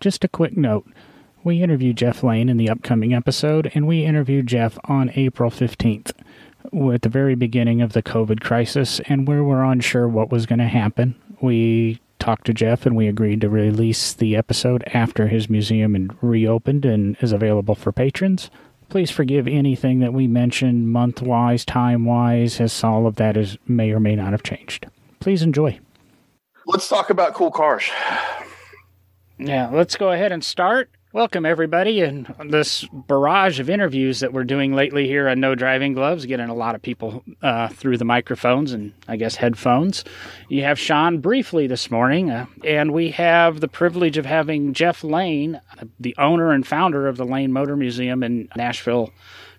just a quick note. We interviewed Jeff Lane in the upcoming episode, and we interviewed Jeff on April 15th, at the very beginning of the COVID crisis, and where we were unsure what was going to happen. We talked to Jeff and we agreed to release the episode after his museum and reopened and is available for patrons. Please forgive anything that we mentioned month wise, time wise, as all of that is may or may not have changed. Please enjoy. Let's talk about cool cars. Yeah, let's go ahead and start. Welcome, everybody, and this barrage of interviews that we're doing lately here on No Driving Gloves, getting a lot of people uh, through the microphones and I guess headphones. You have Sean briefly this morning, uh, and we have the privilege of having Jeff Lane, the owner and founder of the Lane Motor Museum in Nashville,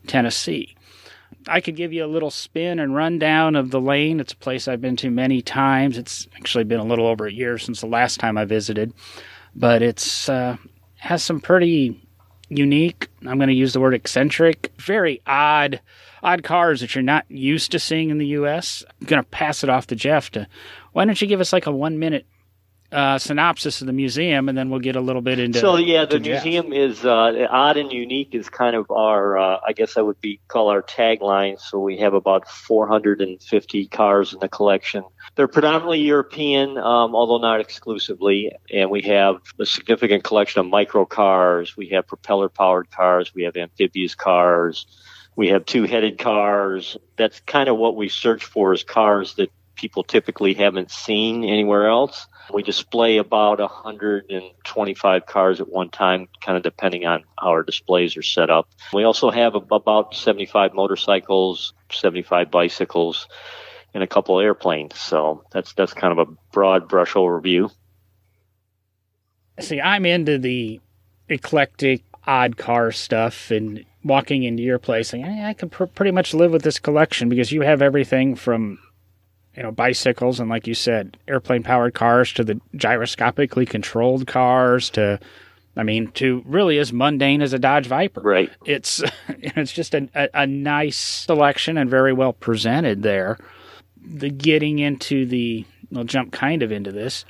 Tennessee. I could give you a little spin and rundown of the lane. It's a place I've been to many times. It's actually been a little over a year since the last time I visited, but it's uh, has some pretty unique, I'm going to use the word eccentric, very odd odd cars that you're not used to seeing in the US. I'm going to pass it off to Jeff to why don't you give us like a 1 minute uh, synopsis of the museum, and then we'll get a little bit into. So yeah, the museum is uh, odd and unique. Is kind of our, uh, I guess I would be call our tagline. So we have about 450 cars in the collection. They're predominantly European, um, although not exclusively. And we have a significant collection of micro cars. We have propeller powered cars. We have amphibious cars. We have two headed cars. That's kind of what we search for is cars that people typically haven't seen anywhere else. We display about 125 cars at one time, kind of depending on how our displays are set up. We also have about 75 motorcycles, 75 bicycles, and a couple airplanes. So that's that's kind of a broad brush overview. See, I'm into the eclectic, odd car stuff, and walking into your place, saying, I can pr- pretty much live with this collection because you have everything from you know, bicycles and like you said, airplane powered cars to the gyroscopically controlled cars to I mean, to really as mundane as a Dodge Viper. Right. It's it's just a, a, a nice selection and very well presented there. The getting into the we'll jump kind of into this.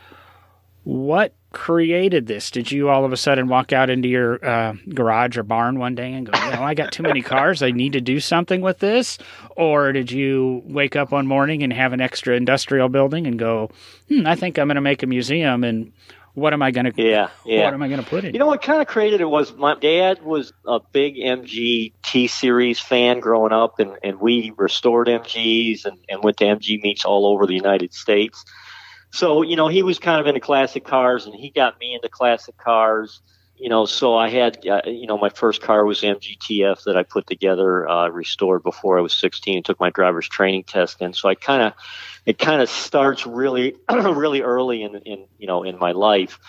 What created this? Did you all of a sudden walk out into your uh, garage or barn one day and go, you know, I got too many cars. I need to do something with this? Or did you wake up one morning and have an extra industrial building and go, hmm, I think I'm going to make a museum and what am I going to yeah, yeah. what am I going to put in? You know what kind of created it was my dad was a big MG T series fan growing up and, and we restored MGs and, and went to MG meets all over the United States. So, you know, he was kind of into classic cars and he got me into classic cars. You know, so I had, uh, you know, my first car was MGTF that I put together, uh, restored before I was 16 and took my driver's training test And So I kind of, it kind of starts really, really early in, in, you know, in my life.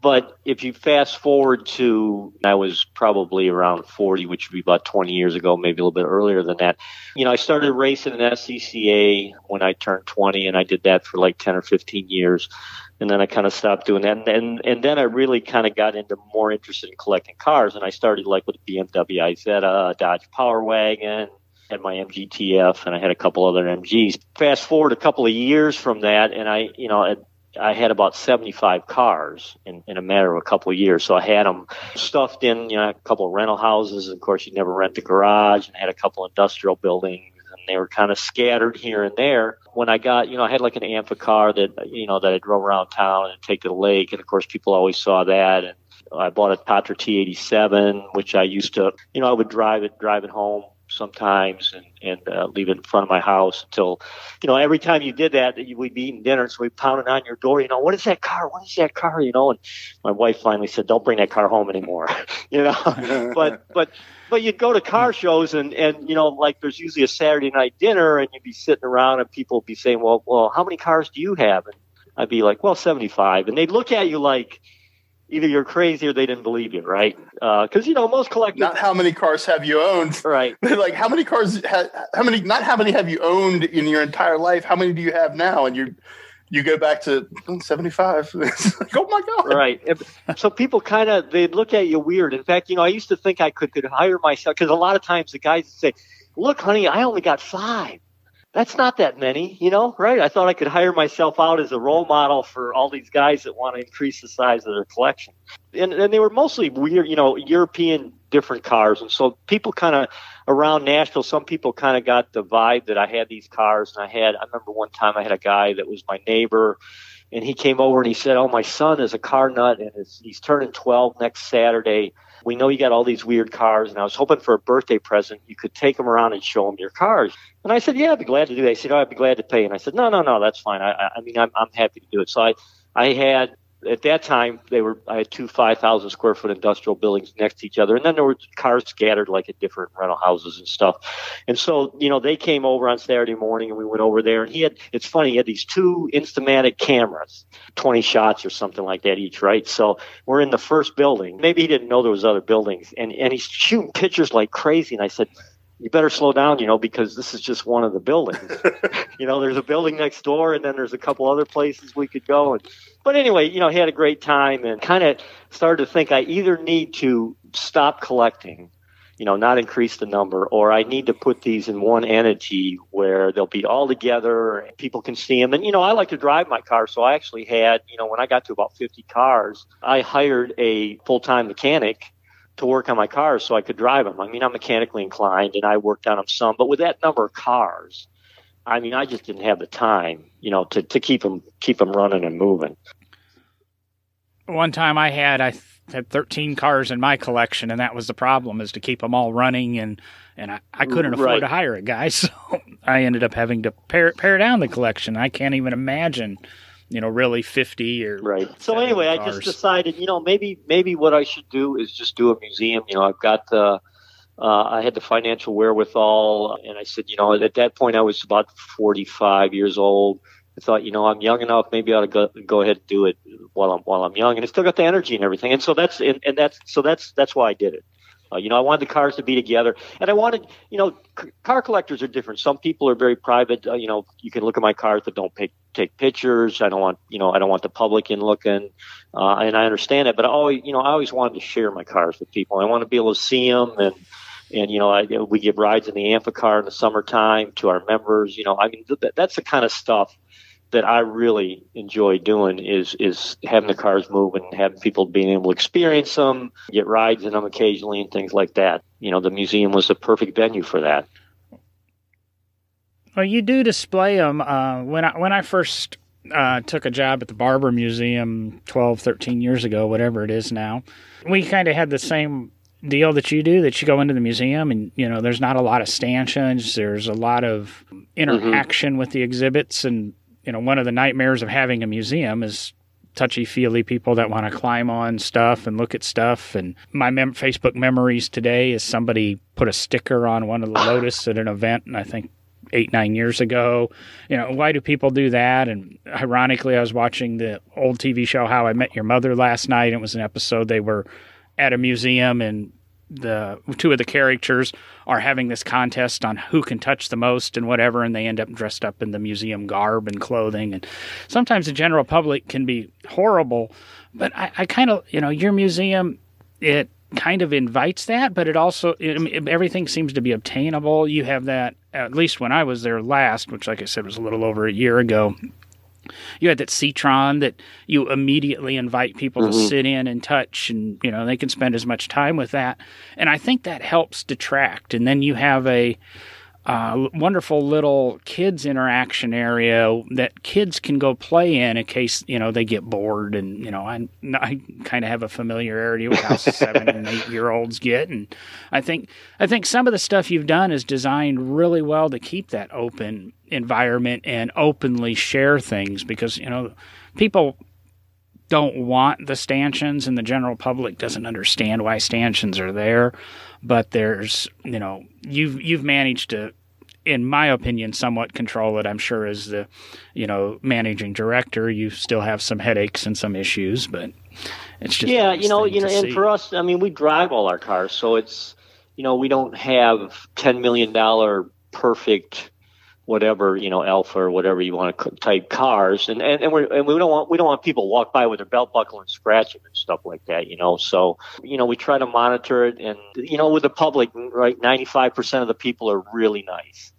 But if you fast forward to, I was probably around 40, which would be about 20 years ago, maybe a little bit earlier than that. You know, I started racing in SCCA when I turned 20, and I did that for like 10 or 15 years. And then I kind of stopped doing that. And, and, and then I really kind of got into more interested in collecting cars. And I started like with BMW Isetta, uh, Dodge Power Wagon, had my MGTF, and I had a couple other MGs. Fast forward a couple of years from that, and I, you know, I had about 75 cars in, in a matter of a couple of years. So I had them stuffed in, you know, a couple of rental houses. Of course, you never rent a garage and had a couple of industrial buildings and they were kind of scattered here and there. When I got, you know, I had like an Amphicar that, you know, that I drove around town and take to the lake. And of course, people always saw that. And I bought a Tatra T87, which I used to, you know, I would drive it, drive it home sometimes and, and uh, leave it in front of my house until, you know, every time you did that, we'd be eating dinner. And so we pounded on your door, you know, what is that car? What is that car? You know, and my wife finally said, don't bring that car home anymore, you know, but, but, but you'd go to car shows and, and, you know, like there's usually a Saturday night dinner and you'd be sitting around and people would be saying, well, well, how many cars do you have? And I'd be like, well, 75. And they'd look at you like, either you're crazy or they didn't believe you, right? Because uh, you know most collectors. Not how many cars have you owned, right? like how many cars? Ha- how many? Not how many have you owned in your entire life? How many do you have now? And you you go back to 75. like, oh my god! Right. So people kind of they look at you weird. In fact, you know, I used to think I could could hire myself because a lot of times the guys would say, "Look, honey, I only got five. That's not that many, you know, right? I thought I could hire myself out as a role model for all these guys that want to increase the size of their collection. And, and they were mostly weird, you know, European different cars. And so people kind of around Nashville, some people kind of got the vibe that I had these cars. And I had, I remember one time I had a guy that was my neighbor and he came over and he said, "Oh, my son is a car nut and he's turning 12 next Saturday. We know you got all these weird cars, and I was hoping for a birthday present. You could take him around and show him your cars." And I said, "Yeah, I'd be glad to do that." He said, "Oh, I'd be glad to pay." And I said, "No, no, no, that's fine. I, I mean, I'm, I'm happy to do it." So I, I had at that time they were I had two five thousand square foot industrial buildings next to each other, and then there were cars scattered like at different rental houses and stuff. And so you know they came over on Saturday morning, and we went over there, and he had it's funny he had these two Instamatic cameras, twenty shots or something like that each, right? So we're in the first building. Maybe he didn't know there was other buildings, and and he's shooting pictures like crazy, and I said you better slow down, you know, because this is just one of the buildings. you know, there's a building next door, and then there's a couple other places we could go. And but anyway, you know, he had a great time, and kind of started to think I either need to stop collecting, you know, not increase the number, or I need to put these in one entity where they'll be all together and people can see them. And you know, I like to drive my car, so I actually had, you know, when I got to about 50 cars, I hired a full time mechanic to work on my cars so I could drive them. I mean, I'm mechanically inclined and I worked on them some, but with that number of cars, I mean, I just didn't have the time, you know, to, to keep them keep them running and moving. One time I had I had 13 cars in my collection, and that was the problem is to keep them all running, and and I, I couldn't afford Right. to hire a guy, so I ended up having to pare pare down the collection. I can't even imagine, you know, really 50 or Right. So 70 anyway, I just decided, you know, maybe maybe what I should do is just do a museum. You know, I've got the uh, I had the financial wherewithal, and I said, you know, at that point I was about 45 years old. I thought, you know, I'm young enough. Maybe I ought to go, go ahead and do it while I'm while I'm young, and I still got the energy and everything. And so that's and, and that's so that's that's why I did it. Uh, you know, I wanted the cars to be together, and I wanted, you know, c- car collectors are different. Some people are very private. Uh, you know, you can look at my cars that don't take take pictures. I don't want, you know, I don't want the public in looking, uh, and I understand it. But I always, you know, I always wanted to share my cars with people. I want to be able to see them, and and you know, I, we give rides in the Amphicar in the summertime to our members. You know, I mean, th- that's the kind of stuff that I really enjoy doing is is having the cars move and having people being able to experience them, get rides in them occasionally, and things like that. You know, the museum was the perfect venue for that. Well, you do display them. Uh, when I when I first uh, took a job at the Barber Museum 12, 13 years ago, whatever it is now, we kind of had the same deal that you do. That you go into the museum and you know there's not a lot of stanchions. There's a lot of interaction with the exhibits, and you know one of the nightmares of having a museum is touchy feely people that want to climb on stuff and look at stuff. And my mem- Facebook memories today is somebody put a sticker on one of the Lotus at an event, and I think eight nine years ago. You know, why do people do that? And ironically, I was watching the old TV show How I Met Your Mother last night. It was an episode they were at a museum and the two of the characters are having this contest on who can touch the most and whatever and they end up dressed up in the museum garb and clothing. And sometimes the general public can be horrible but i, I kind of you know your museum it kind of invites that but it also it, everything seems to be obtainable. You have that at least when i was there last which like i said was a little over a year ago you had that Citroen that you immediately invite people to mm-hmm. sit in and touch, and you know they can spend as much time with that. And I think that helps detract. And then you have a uh, wonderful little kids interaction area that kids can go play in in case you know they get bored. And you know I I kind of have a familiarity with how seven and eight year olds get, and I think I think some of the stuff you've done is designed really well to keep that open environment and openly share things because you know people don't want the stanchions and the general public doesn't understand why stanchions are there but there's you know you've you've managed to in my opinion somewhat control it i'm sure as the you know managing director you still have some headaches and some issues but it's just yeah, nice you know, you know, and see. for us, I mean, we drive all our cars, so it's you know, we don't have ten million dollar perfect whatever you know Alfa or whatever you want to type cars and and, and, we and we don't want we don't want people to walk by with their belt buckle and scratch them and stuff like that you know so you know we try to monitor it and you know with the public right 95% of the people are really nice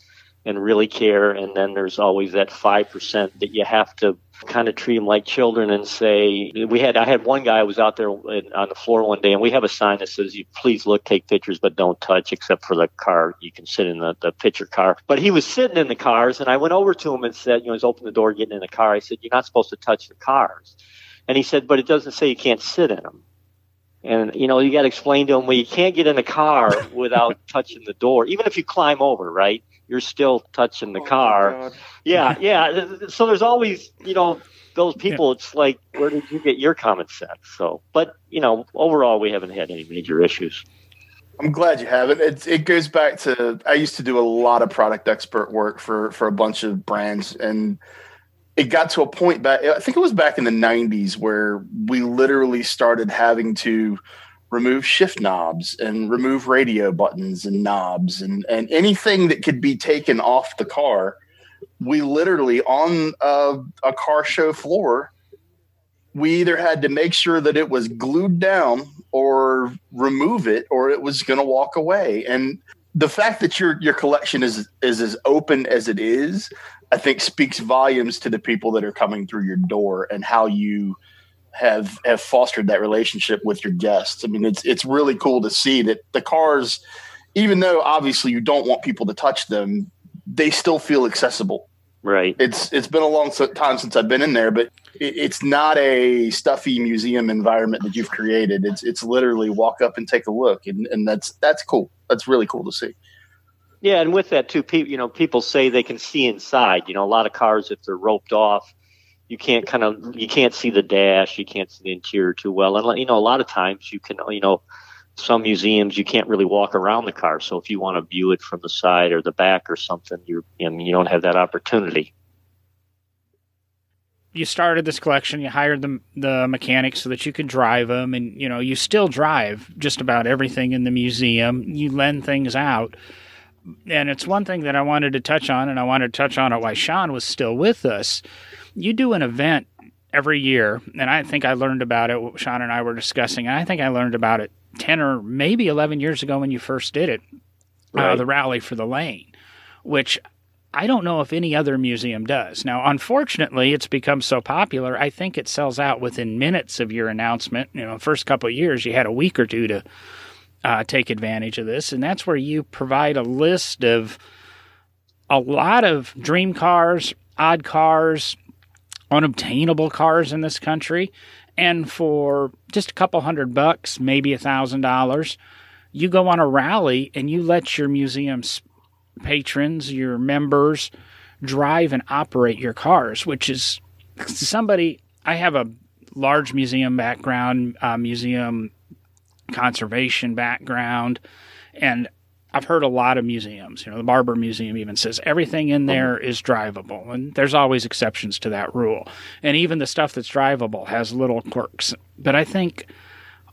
and really care. And then there's always that 5% that you have to kind of treat them like children and say, we had, I had one guy who was out there on the floor one day and we have a sign that says, you please look, take pictures, but don't touch except for the car. You can sit in the, the picture car. But he was sitting in the cars and I went over to him and said, you know, he's opened the door, getting in the car. I said, you're not supposed to touch the cars. And he said, but it doesn't say you can't sit in them. And you know, you got to explain to them, well, you can't get in the car without touching the door, even if you climb over, right? You're still touching the Oh, car. Yeah, yeah. So there's always, you know, those people. It's like, where did you get your common sense? So, but you know, overall, we haven't had any major issues. I'm glad you haven't. It it goes back to I used to do a lot of product expert work for for a bunch of brands, and it got to a point back. I think it was back in the '90s where we literally started having to remove shift knobs and remove radio buttons and knobs and and anything that could be taken off the car. We literally on a, a car show floor we either had to make sure that it was glued down or remove it or it was going to walk away and the fact that your your collection is is as open as it is i think speaks volumes to the people that are coming through your door and how you have have fostered that relationship with your guests i mean it's it's really cool to see that the cars even though obviously you don't want people to touch them they still feel accessible Right. it's it's been a long time since I've been in there, but it, it's not a stuffy museum environment that you've created. It's it's literally walk up and take a look, and and that's that's cool. That's really cool to see. Yeah, and with that too, people you know people say they can see inside. You know, a lot of cars if they're roped off, you can't kind of you can't see the dash, you can't see the interior too well, and you know a lot of times you can you know some museums you can't really walk around the car. So if you want to view it from the side or the back or something, you're mean, you don't have that opportunity. you started this collection, you hired the the mechanics so that you could drive them, and you know you still drive just about everything in the museum. You lend things out, and it's one thing that I wanted to touch on, and I wanted to touch on it while Sean was still with us. You do an event every year, and I think I learned about it. Sean and I were discussing, and I think I learned about it ten or maybe eleven years ago when you first did it, uh, the rally for the lane, which I don't know if any other museum does. Now, unfortunately, it's become so popular. I think it sells out within minutes of your announcement. You know, first couple of years, you had a week or two to uh, take advantage of this, and that's where you provide a list of a lot of dream cars, odd cars, unobtainable cars in this country, and for just a couple hundred bucks, maybe a thousand dollars, you go on a rally and you let your museum's patrons, your members, drive and operate your cars, which is somebody. I have a large museum background, uh, museum conservation background, and I've heard a lot of museums. You know, the Barber Museum even says everything in mm-hmm. there is drivable, and there's always exceptions to that rule. And even the stuff that's drivable has little quirks. But I think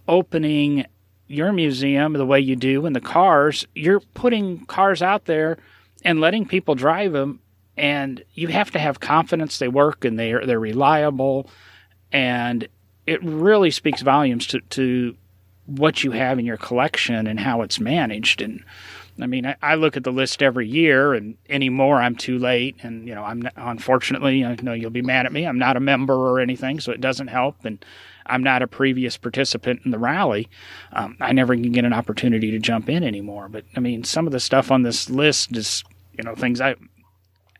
opening your museum the way you do and the cars, you're putting cars out there and letting people drive them, and you have to have confidence they work and they're they're reliable, and it really speaks volumes to to what you have in your collection and how it's managed. And I mean, I, I look at the list every year, and anymore I'm too late. And you know, I'm unfortunately, I know you'll be mad at me. I'm not a member or anything, so it doesn't help. And I'm not a previous participant in the rally. Um, I never can get an opportunity to jump in anymore. But I mean, some of the stuff on this list is, you know, things I.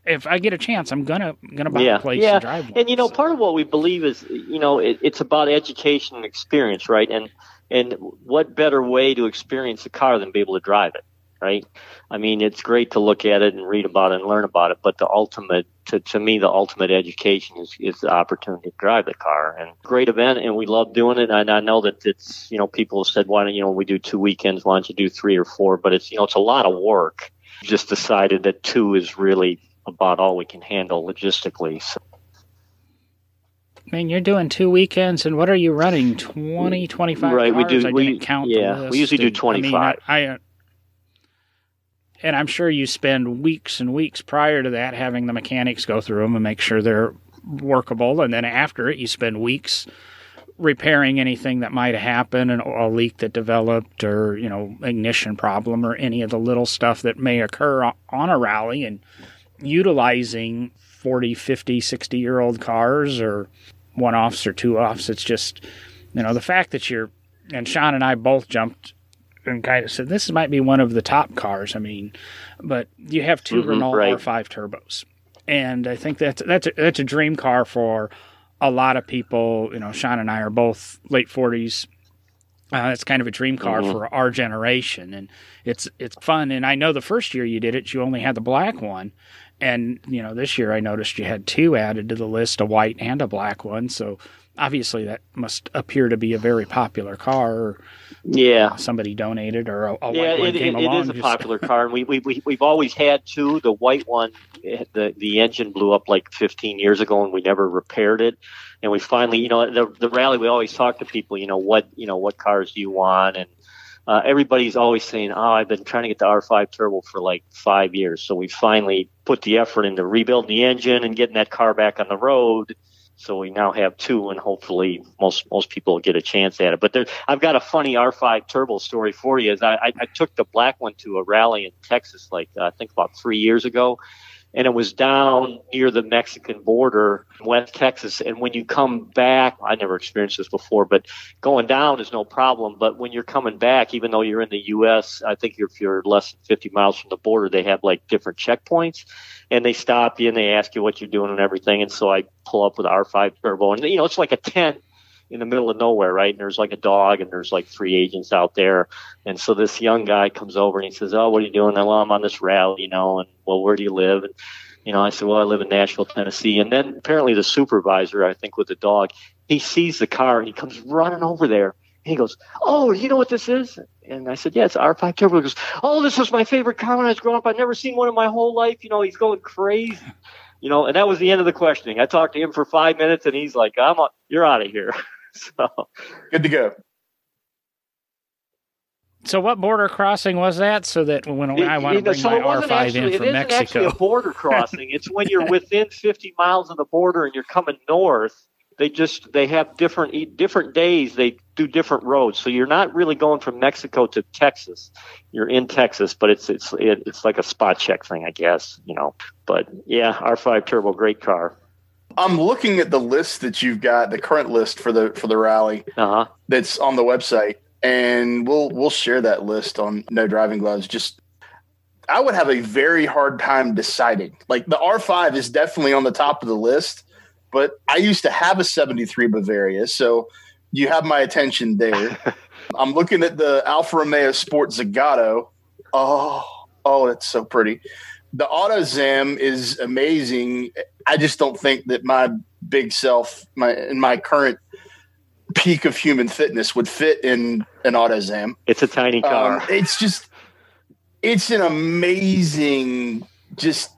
If I get a chance, I'm gonna gonna buy Yeah, a place yeah. and drive one. And you know, So- part of what we believe is, you know, it, it's about education and experience, right? And and what better way to experience a car than be able to drive it, right? I mean, it's great to look at it and read about it and learn about it, but the ultimate, to, to me, the ultimate education is, is the opportunity to drive the car. And great event, and we love doing it. And I know that it's, you know, people have said, why don't you know we do two weekends? Why don't you do three or four? But it's, you know, it's a lot of work. Just decided that two is really about all we can handle logistically. So I mean, you're doing two weekends, and what are you running? 20, 25 Right, we do- I we- count yeah, we usually do And, I mean, 25. I, I, and I'm sure you spend weeks and weeks prior to that having the mechanics go through them and make sure they're workable, and then after it, you spend weeks repairing anything that might have happened, and a leak that developed, or you know, ignition problem, or any of the little stuff that may occur on a rally, and utilizing 40, 50, 60 year old cars or one offs or two offs. It's just, you know, the fact that you're, and Sean and I both jumped and kind of said, this might be one of the top cars. I mean, but you have 2 mm-hmm, Renault right. R5 turbos. And I think that's, that's, a, that's a dream car for a lot of people. You know, Sean and I are both late 40s. Uh, it's kind of a dream car mm-hmm. for our generation, and it's it's fun. And I know the first year you did it, you only had the black one, and you know, this year I noticed you had two added to the list, a white and a black one. So obviously that must appear to be a very popular car. Yeah, somebody donated or a, a yeah, white one it, came it, along. It is a popular car, and we we we we've always had two. The white one, eh, the the engine blew up like 15 years ago, and we never repaired it. And we finally, you know, the the rally we always talk to people, you know, what you know, what cars do you want, and uh, everybody's always saying, "Oh, I've been trying to get the R5 turbo for like five years." So we finally put the effort into rebuilding the engine and getting that car back on the road. So we now have two, and hopefully most most people will get a chance at it. But there, I've got a funny R5 turbo story for you. Is I, I, I took the black one to a rally in Texas, like uh, I think about three years ago, and it was down near the Mexican border, West Texas. And when you come back, I never experienced this before, but going down is no problem. But when you're coming back, even though you're in the U.S., I think if you're less than 50 miles from the border, they have like different checkpoints, and they stop you and they ask you what you're doing and everything. And so I pull up with R5 turbo, and you know it's like a tent in the middle of nowhere, right? And there's like a dog and there's like three agents out there. And so this young guy comes over and he says, Oh, what are you doing? Well, I'm on this rally, you know, and well, where do you live? And, you know, I said, Well, I live in Nashville, Tennessee. And then apparently the supervisor, I think with the dog, he sees the car and he comes running over there. He goes, Oh, you know what this is? And I said, Yeah, it's R5 Turbo. He goes, Oh, this was my favorite car when I was growing up. I've never seen one in my whole life. You know, he's going crazy. You know, and that was the end of the questioning. I talked to him for five minutes and he's like, I'm, a, you're out of here. so good to go. So what border crossing was that? So that when it, I want to bring so my R5 in from Mexico, it isn't actually a border crossing. it's when you're within 50 miles of the border and you're coming north. They just they have different different days. They do different roads, so you're not really going from Mexico to Texas. You're in Texas, but it's it's it's like a spot check thing, I guess. You know, but yeah, R5 turbo, great car. I'm looking at the list that you've got, the current list for the for the rally uh-huh. that's on the website, and we'll we'll share that list on No Driving Gloves. Just I would have a very hard time deciding. Like the R5 is definitely on the top of the list, but I used to have a 73 Bavaria, so you have my attention there. I'm looking at the Alfa Romeo Sport Zagato. Oh, oh, it's so pretty the AutoZam is amazing. I just don't think that my big self, my in my current peak of human fitness, would fit in an AutoZam. It's a tiny um, car. Um, it's just, it's an amazing, just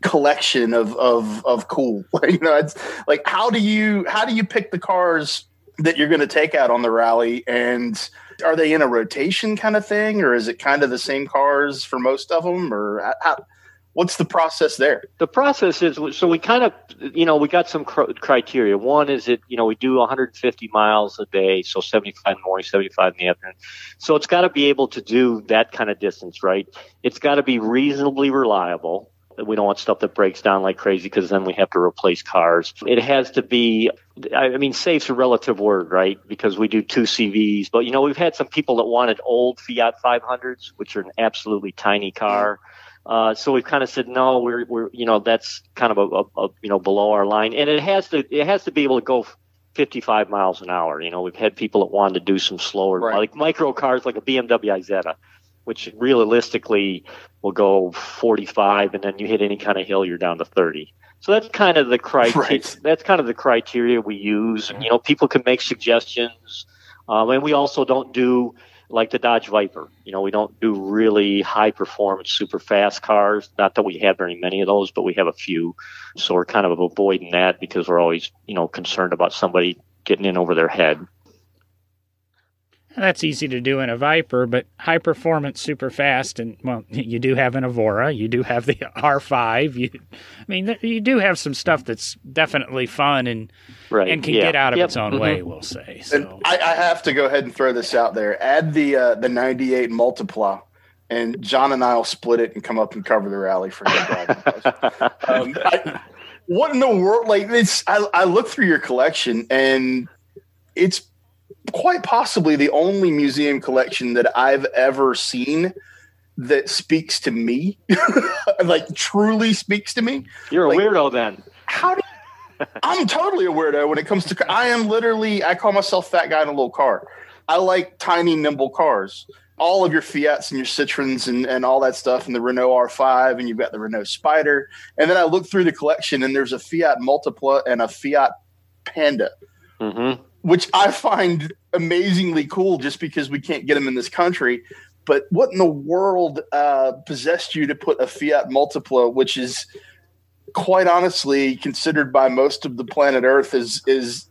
collection of of of cool. you know, it's like how do you how do you pick the cars that you're going to take out on the rally and are they in a rotation kind of thing or is it kind of the same cars for most of them or how, what's the process there? The process is so we kind of, you know, we got some cr- criteria. One is that, you know, we do 150 miles a day, so 75 in the morning, 75 in the afternoon. So it's got to be able to do that kind of distance, right? It's got to be reasonably reliable. We don't want stuff that breaks down like crazy because then we have to replace cars. It has to be, I mean, safe's a relative word, right? Because we do two CVs, but you know, we've had some people that wanted old Fiat 500s, which are an absolutely tiny car. Yeah uh, so we've kind of said no, we're we're you know that's kind of a, a, a, you know below our line, and it has to it has to be able to go 55 miles an hour. You know, we've had people that wanted to do some slower, right. like micro cars, like a BMW Isetta, which realistically will go 45, and then you hit any kind of hill, you're down to 30. So that's kind of the criteria. Right. That's kind of the criteria we use. And, you know, people can make suggestions, um, and we also don't do like the Dodge Viper. You know, we don't do really high performance, super fast cars. Not that we have very many of those, but we have a few. So we're kind of avoiding that because we're always, you know, concerned about somebody getting in over their head. That's easy to do in a Viper, but high performance, super fast, and well, you do have an Evora, you do have the R5. You, I mean, you do have some stuff that's definitely fun and right. and can yeah. get out of yep. its own mm-hmm. way. We'll say. And So I, I have to go ahead and throw this out there. Add the uh, the '98 Multipla, and John and I will split it and come up and cover the rally for you. um, I, what in the world? Like this, I, I look through your collection, and it's quite possibly the only museum collection that I've ever seen that speaks to me, like truly speaks to me. You're a Like- weirdo then. How do I'm totally a weirdo when it comes to. I am literally. I call myself fat guy in a little car. I like tiny, nimble cars. All of your Fiats and your Citroens and, and all that stuff, and the Renault R5, and you've got the Renault Spider. And then I look through the collection, and there's a Fiat Multipla and a Fiat Panda, Mm-hmm. Which I find amazingly cool just because we can't get them in this country. But what in the world uh, possessed you to put a Fiat Multipla, which is quite honestly considered by most of the planet Earth is is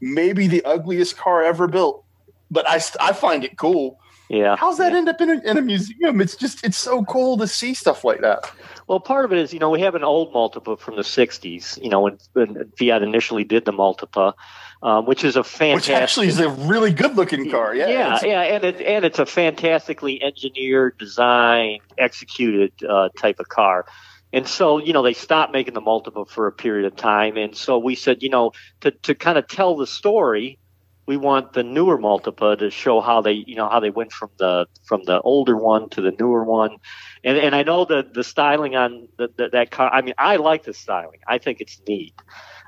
maybe the ugliest car ever built? But I, I find it cool. Yeah. How's that end up in a, in a museum? It's just it's so cool to see stuff like that. Well, part of it is, you know, we have an old Multipla from the 60s, you know, when, when Fiat initially did the Multipla, um, which is a Which fantastic. actually is a really good looking car. Yeah, yeah, yeah, and it and it's a fantastically engineered, designed, executed uh, type of car. And so, you know, they stopped making the Multipla for a period of time, and so we said, you know, to to kind of tell the story, we want the newer Multipla to show how they, you know, how they went from the from the older one to the newer one. And and I know the the styling on the, the, that car. I mean, I like the styling. I think it's neat.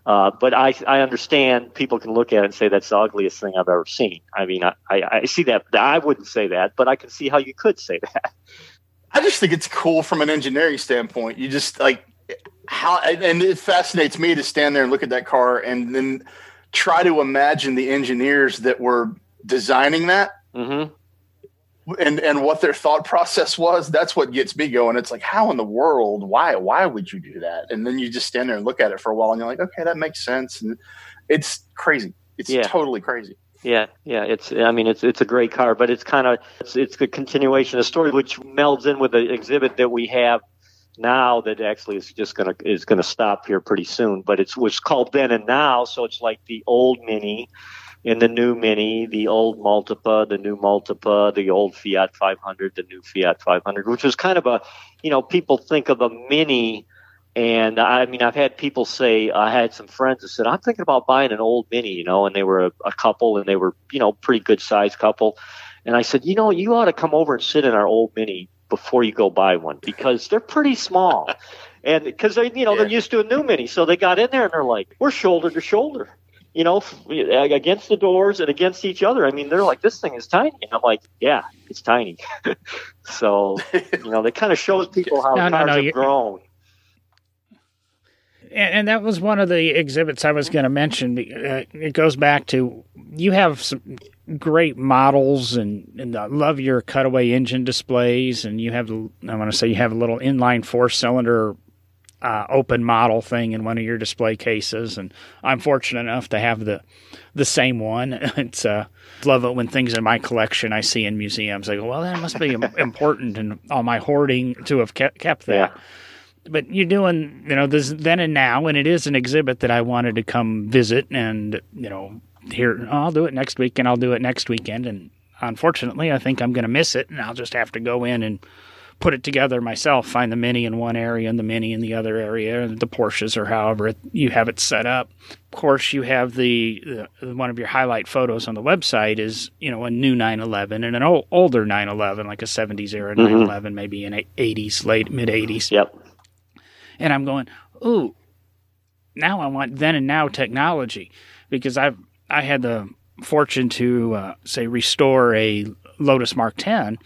Uh, but I, I understand people can look at it and say that's the ugliest thing I've ever seen. I mean, I, I, I see that. I wouldn't say that, but I can see how you could say that. I just think it's cool from an engineering standpoint. You just like how, and it fascinates me to stand there and look at that car and then try to imagine the engineers that were designing that Mm-hmm. and and what their thought process was. That's what gets me going. It's like, how in the world? Why? Why would you do that? And then you just stand there and look at it for a while, and you're like, okay, that makes sense. And it's crazy. It's Yeah. totally crazy. Yeah, yeah. It's. I mean, it's it's a great car, but it's kind of it's it's the continuation of the story, which melds in with the exhibit that we have now that actually is just gonna is gonna stop here pretty soon. But it's was called then and now, so it's like the old Mini and the new Mini, the old Multipla, the new Multipla, the old Fiat 500, the new Fiat 500, which was kind of a, you know, people think of a Mini. And I mean, I've had people say, I had some friends that said, I'm thinking about buying an old Mini, you know, and they were a, a couple and they were, you know, pretty good sized couple. And I said, you know, you ought to come over and sit in our old Mini before you go buy one because they're pretty small. and because they, you know, they're used to a new Mini. So they got in there and they're like, we're shoulder to shoulder, you know, against the doors and against each other. I mean, they're like, this thing is tiny. And I'm like, yeah, it's tiny. so, you know, they kind of shows people how No, no, cars no, have grown. And, and that was one of the exhibits I was going to mention. Uh, it goes back to you have some great models, and, and I love your cutaway engine displays, and you have I want to say you have a little inline four cylinder. Uh, open model thing in one of your display cases, and I'm fortunate enough to have the the same one. It's uh, love it when things in my collection I see in museums. I go, well, that must be important in all my hoarding to have kept, kept that Yeah. But you're doing you know this then and now and it is an exhibit that i wanted to come visit and you know here i'll do it next week and i'll do it next weekend. And unfortunately i think i'm going to miss it and i'll just have to go in and put it together myself find the mini in one area and the mini in the other area and the porsches or however you have it set up. Of course you have the, the one of your highlight photos on the website is you know a new 911 and an old, older 911 like a 70s era mm-hmm. 911 maybe in 80s late mid 80s Yep. And I'm going, ooh, now I want then and now technology. Because I've I had the fortune to uh, say restore a Lotus Mark 10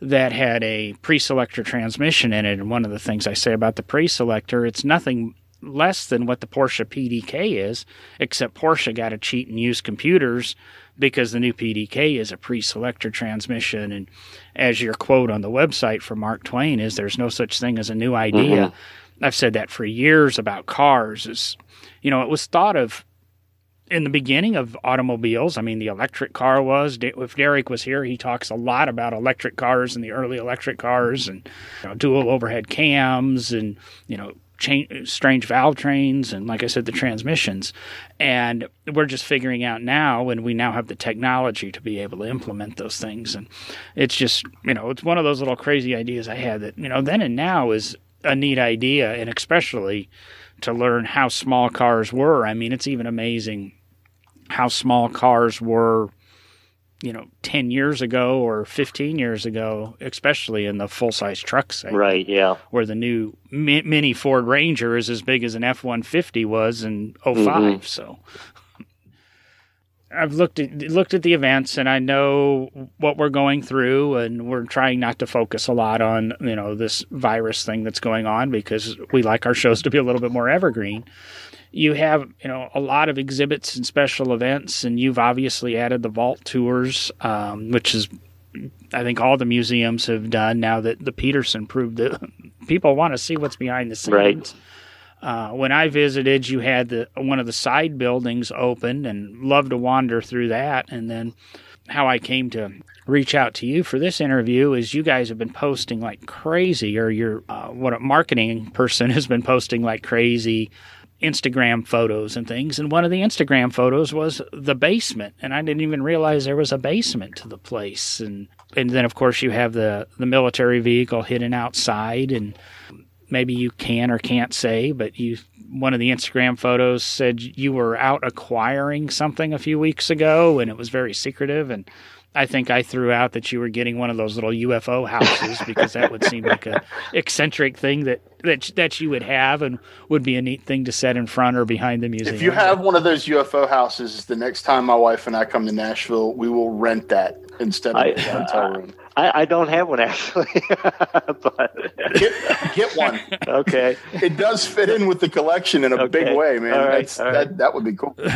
that had a pre-selector transmission in it, and one of the things I say about the pre-selector, it's nothing less than what the Porsche PDK is, except Porsche got to cheat and use computers because the new PDK is a pre-selector transmission, and as your quote on the website from Mark Twain is, "There's no such thing as a new idea." I've said that for years about cars. Is you know, it was thought of in the beginning of automobiles. I mean, the electric car was. If Derek was here, he talks a lot about electric cars and the early electric cars and you know, dual overhead cams and you know strange valve trains and like I said the transmissions and we're just figuring out now and we now have the technology to be able to implement those things and it's just you know it's one of those little crazy ideas I had that you know then and now is a neat idea and especially to learn how small cars were. I mean it's even amazing how small cars were you know 10 years ago or 15 years ago especially in the full size truck segment. Right yeah. Where the new mini ford ranger is as big as an f-150 was in 5 mm-hmm. so I've looked at looked at the events and I know what we're going through and we're trying not to focus a lot on you know this virus thing that's going on because we like our shows to be a little bit more evergreen you have you know a lot of exhibits and special events, and you've obviously added the vault tours, um, which is I think all the museums have done now that the Petersen proved that people want to see what's behind the scenes. Right. Uh, when I visited, you had the one of the side buildings open, and loved to wander through that. And then, how I came to reach out to you for this interview is you guys have been posting like crazy, or your uh, what a marketing person has been posting like crazy Instagram photos and things. And one of the Instagram photos was the basement, and I didn't even realize there was a basement to the place. And and then of course you have the the military vehicle hidden outside, and maybe you can or can't say, but you one of the Instagram photos said you were out acquiring something a few weeks ago, and it was very secretive and I think I threw out that you were getting one of those little UFO houses because that would seem like a eccentric thing that that that you would have and would be a neat thing to set in front or behind the museum. If you have one of those UFO houses, the next time my wife and I come to Nashville, we will rent that instead of I, hotel room. Uh, I, I, don't have one actually, but get, get one. Okay, it does fit in with the collection in a okay. big way, man. All right, all right. That that would be cool.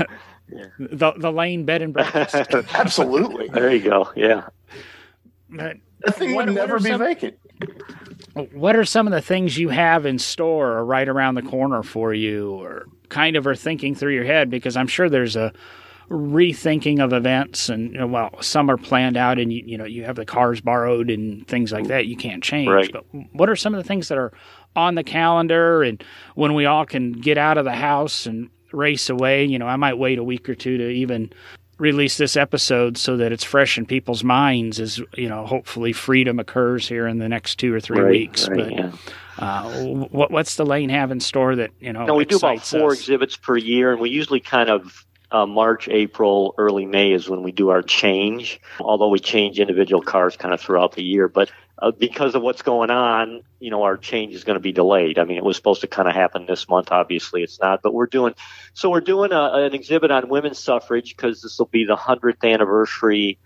The the Lane bed and breakfast. Absolutely. There you go. Yeah. But that thing what, would never be some, vacant. What are some of the things you have in store or right around the corner for you, or kind of are thinking through your head? Because I'm sure there's a rethinking of events, and you know, well, some are planned out, and you, you know you have the cars borrowed and things like that. You can't change. Right. But what are some of the things that are on the calendar, and when we all can get out of the house and race away. You know, I might wait a week or two to even release this episode so that it's fresh in people's minds as you know hopefully freedom occurs here in the next two or three right, weeks right, but yeah. uh, what, what's the lane have in store that you know no, we do about four us? exhibits per year and we usually kind of uh, March, April, early May is when we do our change. Although we change individual cars kind of throughout the year, but uh, because of what's going on, you know, our change is going to be delayed. I mean, it was supposed to kind of happen this month. Obviously, it's not. But we're doing so. We're doing a, an exhibit on women's suffrage because this will be the hundredth anniversary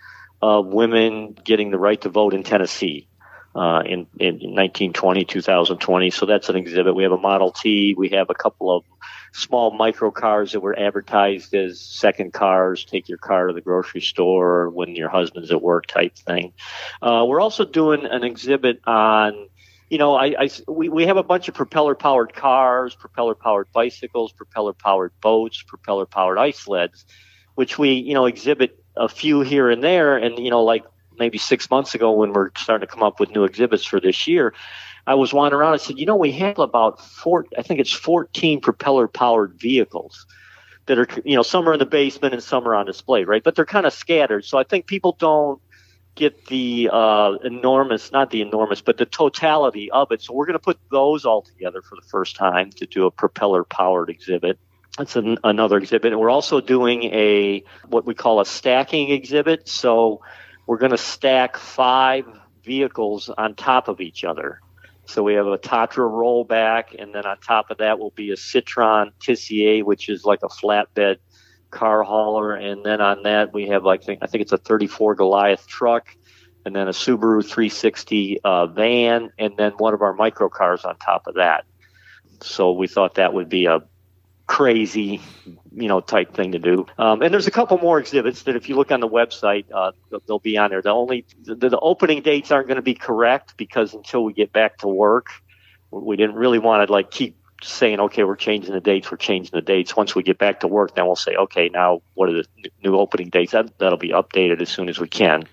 of women getting the right to vote in Tennessee. Uh, in, in 1920, 2020. So that's an exhibit. We have a Model T. We have a couple of small micro cars that were advertised as second cars, take your car to the grocery store when your husband's at work type thing. Uh, we're also doing an exhibit on, you know, I, I, we, we have a bunch of propeller powered cars, propeller powered bicycles, propeller powered boats, propeller powered ice sleds, which we, you know, exhibit a few here and there. And, you know, like maybe six months ago when we're starting to come up with new exhibits for this year, I was wandering around. I said, you know, we have about four, I think it's 14 propeller powered vehicles that are, you know, some are in the basement and some are on display, right? But they're kind of scattered. So I think people don't get the uh, enormous, not the enormous, but the totality of it. So we're going to put those all together for the first time to do a propeller powered exhibit. That's an, another exhibit. And we're also doing a, what we call a stacking exhibit. So we're going to stack five vehicles on top of each other. So we have a Tatra rollback, and then on top of that will be a Citroen Tissier, which is like a flatbed car hauler, and then on that we have like I think it's a 34 Goliath truck, and then a Subaru 360 uh, van, and then one of our micro cars on top of that. So we thought that would be a crazy, you know, type thing to do. Um, and there's a couple more exhibits that if you look on the website, uh, they'll be on there. The only the, the opening dates aren't going to be correct because until we get back to work, we didn't really want to like keep saying, okay, we're changing the dates, we're changing the dates. Once we get back to work, then we'll say, okay, now what are the new opening dates? That, that'll be updated as soon as we can.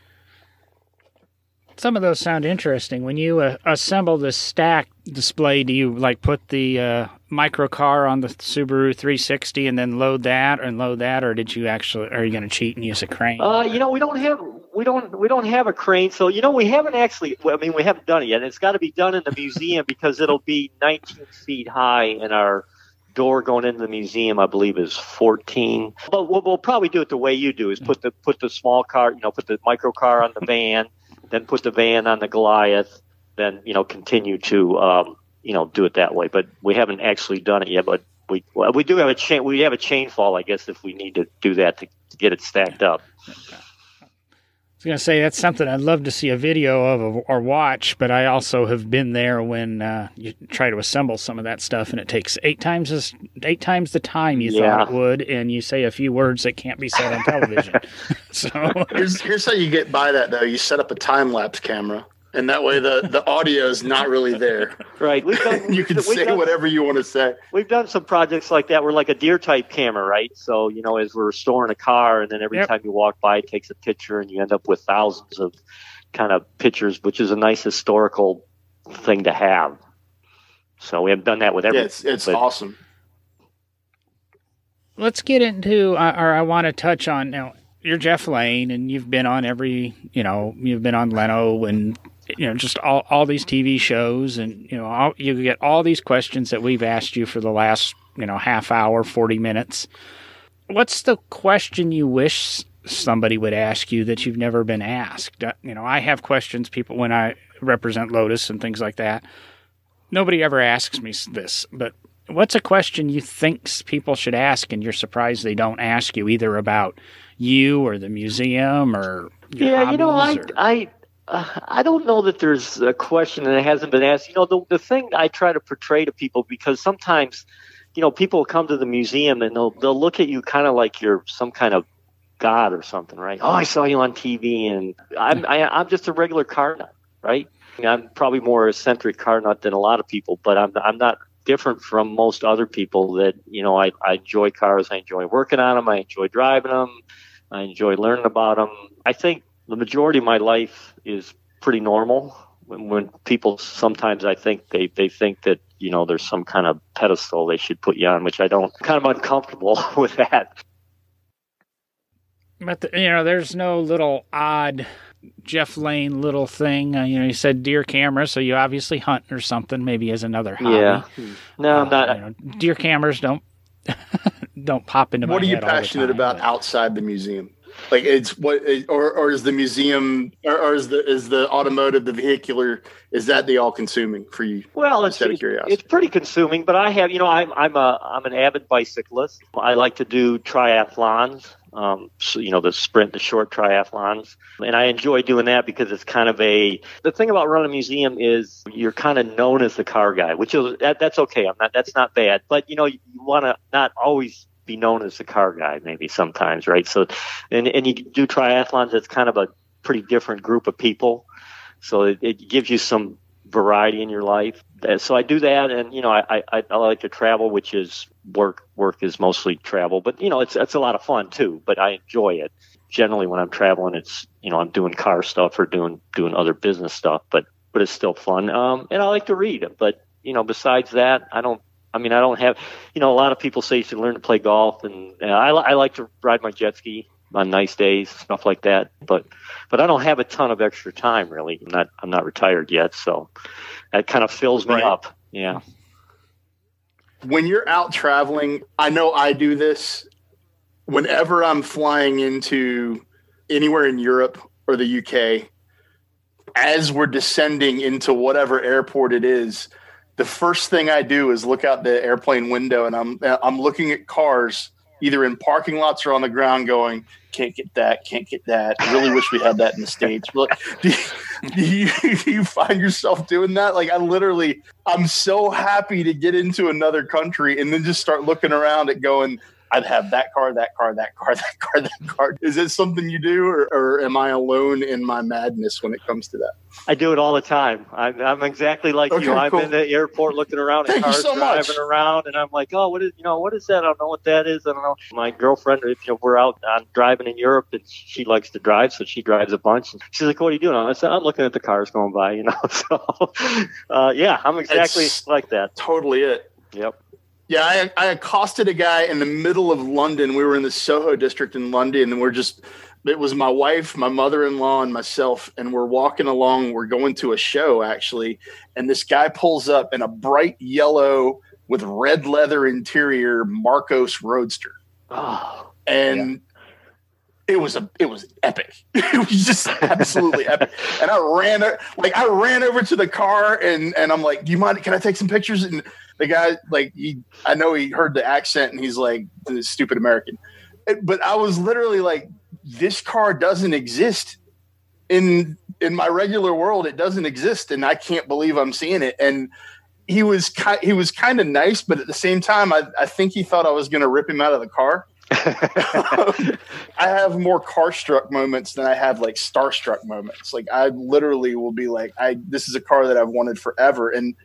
Some of those sound interesting. When you uh, assemble the stack display, do you like put the uh, micro car on the Subaru 360 and then load that and load that, or did you actually? Are you going to cheat and use a crane? Uh, you know, we don't have we don't we don't have a crane, so you know we haven't actually. I mean, we haven't done it yet. It's got to be done in the museum because it'll be 19 feet high, and our door going into the museum, I believe, is 14. But we'll, we'll probably do it the way you do: is put the put the small car, you know, put the micro car on the van then put the van on the Goliath, then you know continue to um, you know do it that way. But we haven't actually done it yet. But we well, we do have a chain. We have a chain fall, I guess, if we need to do that to, to get it stacked up. Okay. I was going to say that's something I'd love to see a video of or watch, but I also have been there when uh, you try to assemble some of that stuff, and it takes eight times as eight times the time you yeah. thought it would, and you say a few words that can't be said on television. so here's here's how you get by that though: you set up a time lapse camera and that way the the audio is not really there. Right. We've done, you can say done, whatever you want to say. We've done some projects like that. We're like a deer type camera, right? So you know, as we're storing a car, and then every yep. time you walk by, it takes a picture, and you end up with thousands of kind of pictures, which is a nice historical thing to have. So we have done that with every. Yeah, it's, it's but, awesome. Let's get into, uh, or I want to touch on now. You're Jeff Lane, and you've been on every, you know, you've been on Leno and you know just all, all these TV shows and you know all, you get all these questions that we've asked you for the last you know half hour 40 minutes. What's the question you wish somebody would ask you that you've never been asked? Uh, you know I have questions people when I represent Lotus and things like that. Nobody ever asks me this but what's a question you think people should ask and you're surprised they don't ask you either about you or the museum or yeah you know I, or... I uh, I don't know that there's a question that hasn't been asked. You know, the the thing I try to portray to people because sometimes, you know, people come to the museum and they'll they'll look at you kind of like you're some kind of god or something, right? Oh, I saw you on TV, and I'm I, am i am just a regular car nut, right? I'm probably more eccentric car nut than a lot of people, but I'm I'm not different from most other people that you know I, I enjoy cars i enjoy working on them i enjoy driving them i enjoy learning about them i think the majority of my life is pretty normal. When, when people sometimes I think they, they think that you know there's some kind of pedestal they should put you on, which I don't. I'm kind of uncomfortable with that. But the, you know, there's no little odd Jeff Lane little thing. Uh, you know, you said deer camera, so you obviously hunt or something. Maybe as another hobby. Yeah. No, uh, I'm not. You know, deer cameras don't don't pop into what my. What are you passionate time, about but. outside the museum? Like it's what or or is the museum or, or is the is the automotive the vehicular is that the all consuming for you well it's, it's, it's pretty consuming but i have you know i'm i'm a i'm an avid bicyclist i like to do triathlons um, so, you know, the sprint, the short triathlons. And I enjoy doing that because it's kind of a, the thing about running a museum is you're kind of known as the car guy, which is, that, that's okay. I'm not, that's not bad. But, you know, you want to not always be known as the car guy maybe sometimes, right? So, and, and you do triathlons, it's kind of a pretty different group of people. So it, it gives you some variety in your life. So I do that, and you know, I, I, I like to travel, which is work. Work is mostly travel, but you know, it's it's a lot of fun too. But I enjoy it. Generally, when I'm traveling, it's you know, I'm doing car stuff or doing doing other business stuff, but but it's still fun. Um, and I like to read. But you know, besides that, I don't I mean, I don't have, you know, a lot of people say you should learn to play golf, and I, I like to ride my jet ski on nice days, stuff like that. But, but I don't have a ton of extra time really. I'm not, I'm not retired yet, so that kind of fills me right. up. Yeah. When you're out traveling, I know I do this. Whenever I'm flying into anywhere in Europe or the UK, as we're descending into whatever airport it is, the first thing I do is look out the airplane window and I'm I'm looking at cars either in parking lots or on the ground going can't get that can't get that. I really wish we had that in the states. You, do you, do you find yourself doing that? Like I literally I'm so happy to get into another country and then just start looking around at going I'd have that car, that car, that car, that car, that car. Is it something you do, or, or am I alone in my madness when it comes to that? I do it all the time. I'm, I'm exactly like Okay, you. I'm cool. in the airport looking around at cars so much. driving around, and I'm like, oh, what is you know what is that? I don't know what that is. I don't know. My girlfriend, if you know, we're out on driving in Europe, and she likes to drive, so she drives a bunch. And she's like, what are you doing? I said, I'm looking at the cars going by. You know, so uh, yeah, I'm exactly It's- like that. Totally it. Yep. Yeah, I, I accosted a guy in the middle of London. We were in the Soho district in London, and we're just, it was my wife, my mother in law, and myself. And we're walking along. We're going to a show, actually. And this guy pulls up in a bright yellow with red leather interior Marcos Roadster. Oh, And it was a it was epic. it was just absolutely epic. And I ran like I ran over to the car and and I'm like, "Do you mind? Can I take some pictures?" And the guy like he I know he heard the accent and he's like, the stupid American." But I was literally like, "This car doesn't exist in in my regular world. It doesn't exist, and I can't believe I'm seeing it." And he was ki- he was kind of nice, but at the same time, I, I think he thought I was going to rip him out of the car. I have more car struck moments than I have like starstruck moments. Like I literally will be like, I this is a car that I've wanted forever, and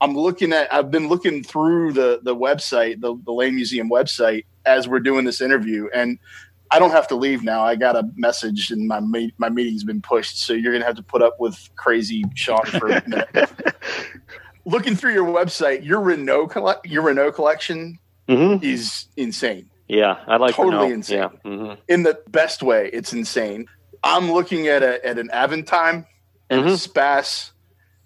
I'm looking at. I've been looking through the the website, the the Lane Museum website, as we're doing this interview, and I don't have to leave now. I got a message, and my me- my meeting's been pushed, so you're gonna have to put up with crazy Sean for a minute. looking through your website, your Renault colle- your Renault collection hmm is insane Yeah, I like Totally Renault. insane. Yeah. hmm in the best way. It's insane. I'm looking at a at an Avantime and a Mhm. Espace,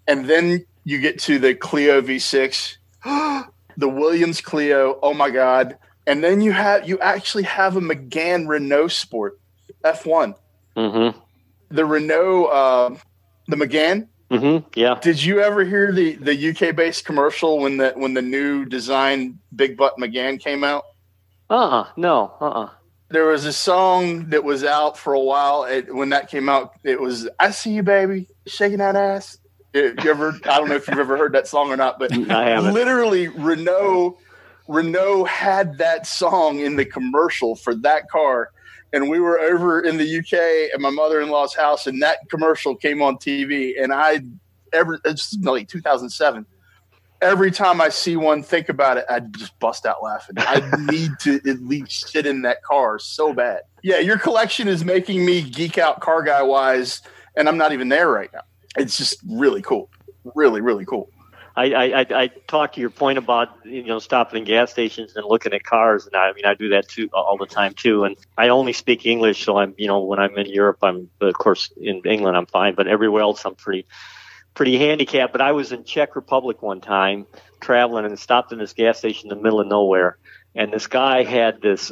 and then you get to the Clio V6, the Williams Clio. Oh my god! And then you have you actually have a Megane Renault Sport F1, hmm the Renault, uh, the Megane. hmm Yeah. Did you ever hear the the UK based commercial when the when the new design Big Butt Megane came out? Uh. uh No. Uh. uh there was a song that was out for a while it, when that came out it was i see you baby shaking that ass It- you ever i don't know if you've ever heard that song or not but literally renault renault had that song in the commercial for that car and we were over in the uk at my mother-in-law's house and that commercial came on tv and i ever it's like 2007 every time I see one, think about it, I just bust out laughing. I need to at least sit in that car so bad. Yeah, your collection is making me geek out car guy wise, and I'm not even there right now. It's just really cool. Really, really cool. I, I, I, talk to your point about you know stopping in gas stations and looking at cars, and I, I mean I do that too all the time too. And I only speak English, so I'm you know when I'm in Europe, I'm of course in England I'm fine, but everywhere else I'm pretty pretty handicapped. But I was in Czech Republic one time traveling and stopped in this gas station in the middle of nowhere, and this guy had this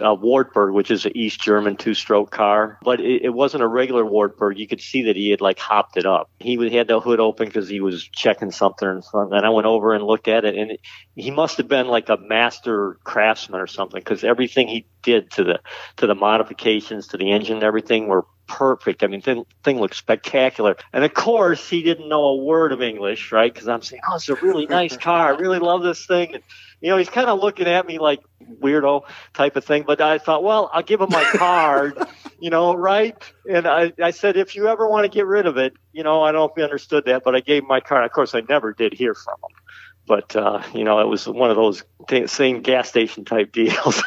a Wartburg, which is an East German two-stroke car, but it, it wasn't a regular Wartburg. You could see that he had like hopped it up. He had the hood open because he was checking something, and something. And I went over and looked at it, and it, he must have been like a master craftsman or something because everything he did to the to the modifications to the engine and everything were perfect. I mean, thing thing looked spectacular. And of course, he didn't know a word of English, right? Because I'm saying, "Oh, it's a really nice car. I really love this thing." And you know, he's kind of looking at me like weirdo type of thing. But I thought, well, I'll give him my card, you know, right? And I, I said, if you ever want to get rid of it, you know, I don't know if he understood that, but I gave him my card. Of course, I never did hear from him. But, uh, you know, it was one of those t- same gas station type deals.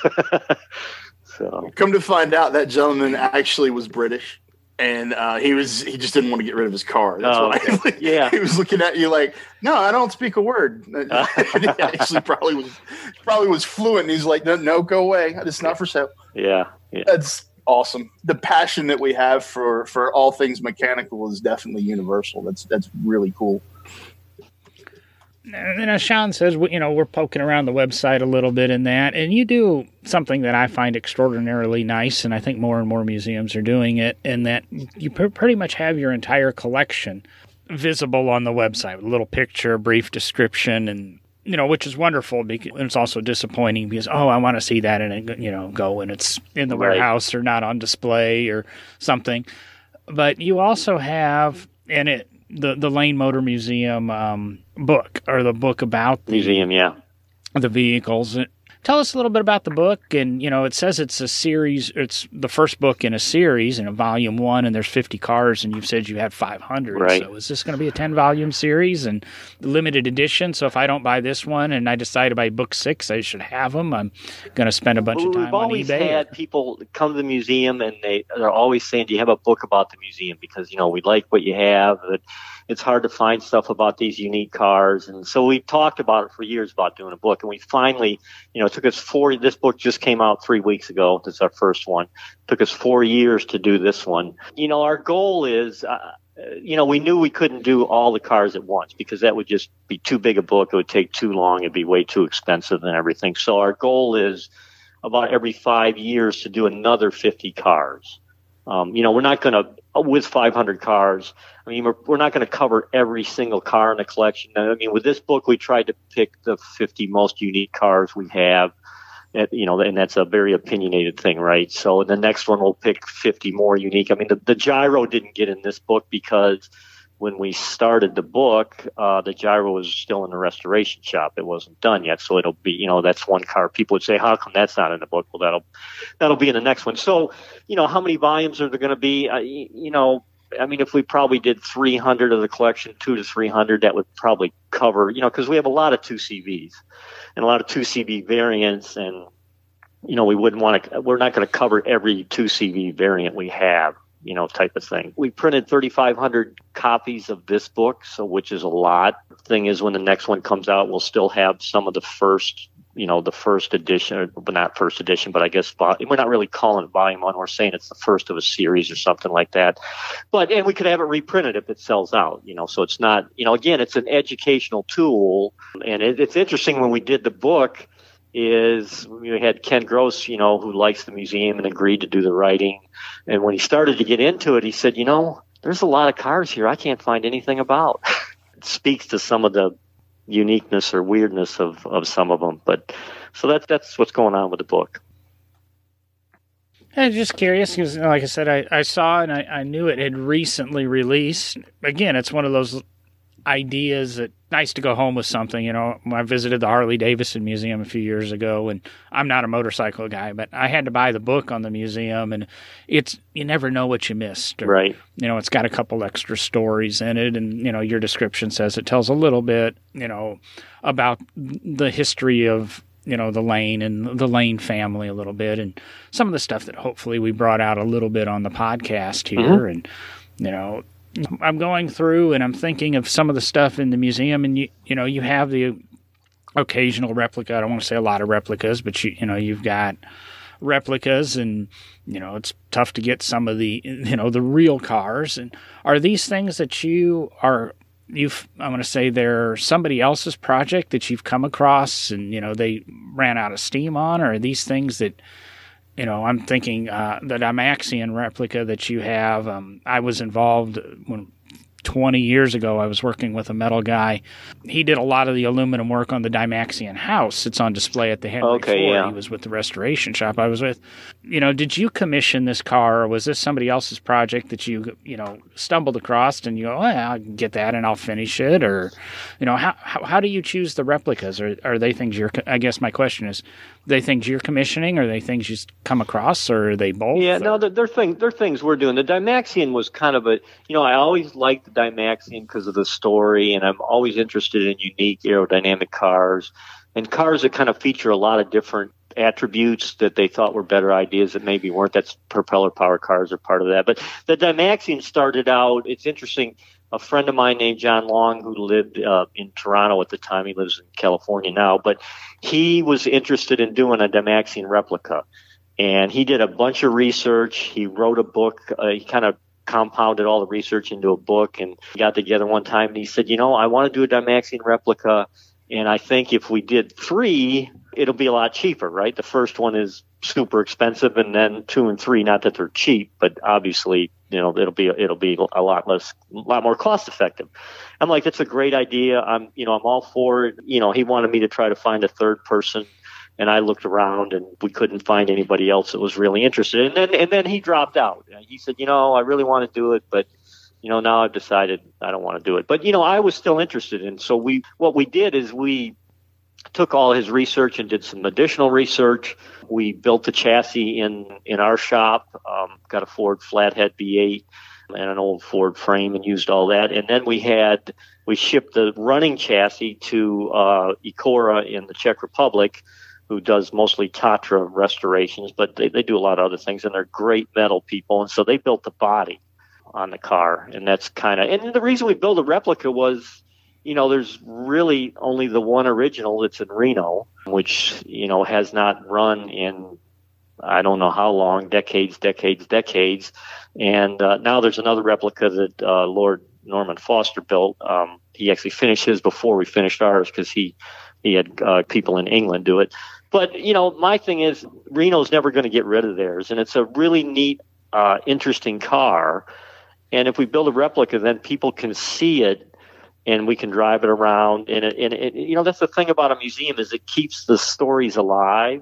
so, Come to find out, that gentleman actually was British, and uh, he was he just didn't want to get rid of his car. That's Oh, why. okay. Yeah. he was looking at you like, no, I don't speak a word. he actually probably was probably was fluent. He's like, no, no, go away. It's not for sale. yeah. Yeah. That's awesome. The passion that we have for for all things mechanical is definitely universal. That's that's really cool. And as Sean says, you know, we're poking around the website a little bit in that, and you do something that I find extraordinarily nice, and I think more and more museums are doing it, in that you pr- pretty much have your entire collection visible on the website with a little picture, brief description, and you know, which is wonderful. Because it's also disappointing because oh, I want to see that, and it, you know, go and it's in the Right. warehouse or not on display or something. But you also have in it the the Lane Motor Museum um, book or the book about the Museum, yeah. the vehicles. tell us a little bit about the book. And you know, it says it's a series. It's the first book in a series in a volume one, and there's 50 cars, and you've said you had 500. Right. So is this going to be a 10 volume series and limited edition? So if I don't buy this one and I decide to buy book six, I should have them. I'm going to spend a bunch well, of time we've on always eBay. had people come to the museum and they they're always saying, "Do you have a book about the museum?" Because you know we like what you have. But it's hard to find stuff about these unique cars, and so we talked about it for years about doing a book, and we finally, you know, it took us four. This book just came out three weeks ago. This is our first one. It took us four years to do this one. You know, our goal is. Uh, you know, we knew we couldn't do all the cars at once because that would just be too big a book. It would take too long. It'd be way too expensive and everything. So our goal is about every five years to do another 50 cars. Um, you know, we're not going to, Uh, with 500 cars, I mean, we're, we're not going to cover every single car in the collection. I mean, with this book, we tried to pick the 50 most unique cars we have. You know, and that's a very opinionated thing, right? So the next one we'll pick 50 more unique. I mean, the, the gyro didn't get in this book because when we started the book, uh, the gyro was still in the restoration shop. It wasn't done yet. So it'll be, you know, that's one car. People would say, how come that's not in the book? Well, that'll, that'll be in the next one. So, you know, how many volumes are there going to be? Uh, you know, I mean, if we probably did 300 of the collection, two to 300, that would probably cover, you know, because we have a lot of 2CVs and a lot of 2CV variants. And, you know, we wouldn't want to, we're not going to cover every 2CV variant we have you know, type of thing. We printed 3,500 copies of this book, so which is a lot. Thing is, when the next one comes out, we'll still have some of the first, you know, the first edition, but not first edition, but I guess we're not really calling it volume one. We're saying it's the first of a series or something like that. But and we could have it reprinted if it sells out, you know. So it's not, you know, again, it's an educational tool, and it, it's interesting when we did the book is we had Ken Gross, you know, who likes the museum and agreed to do the writing. And when he started to get into it, he said, you know, there's a lot of cars here I can't find anything about. it speaks to some of the uniqueness or weirdness of, of some of them. But so that's that's what's going on with the book. I'm just curious because, like I said, I, I saw and I, I knew it had recently released. Again, it's one of those ideas that nice to go home with something. You know, I visited the Harley Davidson Museum a few years ago, and I'm not a motorcycle guy, but I had to buy the book on the museum, and it's you never know what you missed. Or, right. You know, it's got a couple extra stories in it, and you know, your description says it tells a little bit, you know, about the history of you know the lane and the lane family a little bit and some of the stuff that hopefully we brought out a little bit on the podcast here mm-hmm. and you know I'm going through and I'm thinking of some of the stuff in the museum, and you you know you have the occasional replica. I don't want to say a lot of replicas, but you you know you've got replicas, and you know it's tough to get some of the you know the real cars. And are these things that you are you've I'm going to say they're somebody else's project that you've come across, and you know they ran out of steam on, or are these things that you know, I'm thinking uh, the Dymaxion replica that you have. Um, I was involved when 20 years ago. I was working with a metal guy. He did a lot of the aluminum work on the Dymaxion house. It's on display at the Henry okay, Ford. Yeah. He was with the restoration shop I was with. You know, did you commission this car, or was this somebody else's project that you you know stumbled across and you go, oh, yeah, I'll get that and I'll finish it, or you know, how how, how do you choose the replicas? Or are they things you're? I guess my question is, they things you're commissioning, or they things you come across, or are they both? Yeah, or? no, they're, they're things they're things we're doing. The Dymaxion was kind of a you know I always liked the Dymaxion because of the story, and I'm always interested in unique aerodynamic cars and cars that kind of feature a lot of different attributes that they thought were better ideas that maybe weren't. That's propeller power cars are part of that. But the Dymaxion started out. It's interesting. A friend of mine named John Long, who lived uh, in Toronto at the time, he lives in California now, but he was interested in doing a Dymaxion replica. And he did a bunch of research. He wrote a book. Uh, he kind of compounded all the research into a book and got together one time and he said, you know, I want to do a Dymaxion replica. And I think if we did three, it'll be a lot cheaper, right? The first one is super expensive and then two and three, not that they're cheap, but obviously, you know, it'll be, it'll be a lot less, a lot more cost effective. I'm like, that's a great idea. I'm, you know, I'm all for it. You know, he wanted me to try to find a third person and I looked around and we couldn't find anybody else that was really interested. And then, and then he dropped out. He said, you know, I really want to do it, but you know, now I've decided I don't want to do it. But you know, I was still interested, and so we what we did is we took all his research and did some additional research. We built the chassis in in our shop. Um, got a Ford flathead V8 and an old Ford frame, and used all that. And then we had we shipped the running chassis to uh, Ecora in the Czech Republic, who does mostly Tatra restorations, but they, they do a lot of other things, and they're great metal people. And so they built the body on the car, and that's kind of and the reason we built a replica was you know, there's really only the one original that's in Reno, which, you know, has not run in I don't know how long, decades, decades, decades. And uh, now there's another replica that uh, Lord Norman Foster built. Um, he actually finished his before we finished ours because he he had uh, people in England do it. But you know, my thing is Reno's never going to get rid of theirs, and it's a really neat, uh, interesting car. And if we build a replica, then people can see it and we can drive it around. And, it, and it, you know, that's the thing about a museum is it keeps the stories alive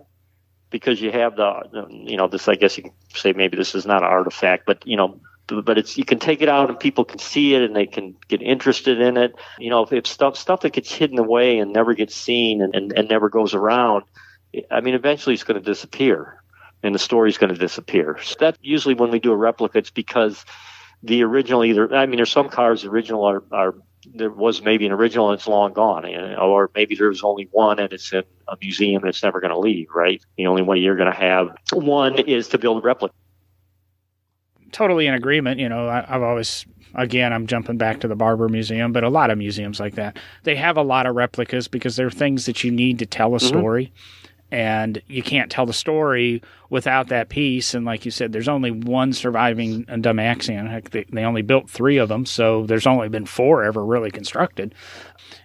because you have the, you know, this, I guess you can say maybe this is not an artifact, but, you know, but it's, you can take it out and people can see it and they can get interested in it. You know, if it's stuff, stuff that gets hidden away and never gets seen and, and, and never goes around, I mean, eventually it's going to disappear and the story's going to disappear. So that usually when we do a replica, it's because the original either, I mean, there's some cars, the original are, are there was maybe an original and it's long gone, or maybe there's only one and it's in a museum and it's never going to leave, right? The only way you're going to have one is to build a replica. Totally in agreement. You know, I, I've always again, I'm jumping back to the Barber Museum, but a lot of museums like that, they have a lot of replicas because they're things that you need to tell a mm-hmm. story and you can't tell the story without that piece. And like you said, there's only one surviving Dymaxion. Heck, they, they only built three of them, so there's only been four ever really constructed.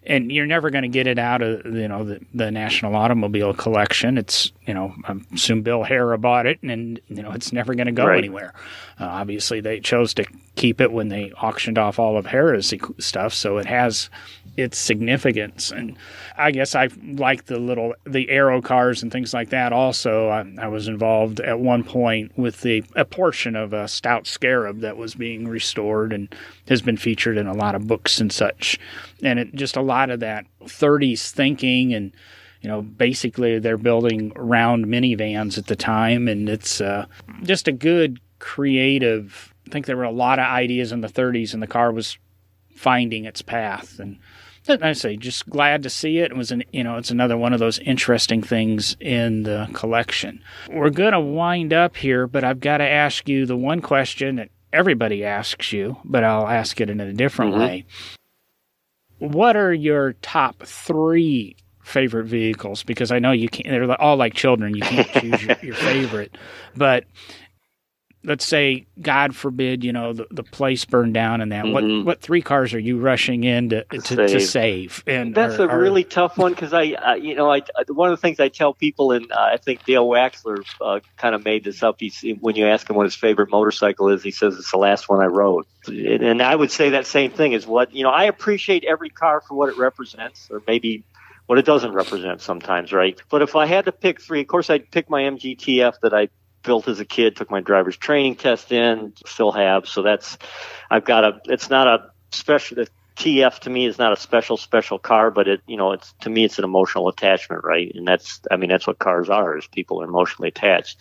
And you're never going to get it out of you know the, the National Automobile Collection. It's you know I assume Bill Harrah bought it, and you know it's never going to go right. anywhere. Uh, obviously, they chose to keep it when they auctioned off all of Harrah's stuff, so it has its significance. And I guess I like the little the aero cars and things like that. Also, I, I, was involved at one point with the a portion of a stout scarab that was being restored and has been featured in a lot of books and such. And it just a lot of that 30s thinking and you know, basically they're building round minivans at the time, and it's uh, just a good creative. I think there were a lot of ideas in the 30s, and the car was finding its path. And I say, just glad to see it. It was an, you know, it's another one of those interesting things in the collection. We're going to wind up here, but I've got to ask you the one question that everybody asks you, but I'll ask it in a different mm-hmm. way. What are your top three favorite vehicles? Because I know you can't, they're all like children. You can't choose your, your favorite, but let's say God forbid, you know, the, the place burned down and that. Mm-hmm. What what three cars are you rushing in to to, save. to save? And that's a really tough one because I, I, you know, I one of the things I tell people, and uh, I think Dale Walksler uh, kind of made this up. He's when you ask him what his favorite motorcycle is, he says it's the last one I rode. And, and I would say that same thing is what you know. I appreciate every car for what it represents, or maybe what it doesn't represent sometimes, right? But if I had to pick three, of course, I'd pick my MGTF that I built as a kid, took my driver's training test in, still have. So that's, I've got a, it's not a special, the TF to me is not a special, special car, but it, you know, it's, to me, it's an emotional attachment, right? And that's, I mean, that's what cars are, is people are emotionally attached.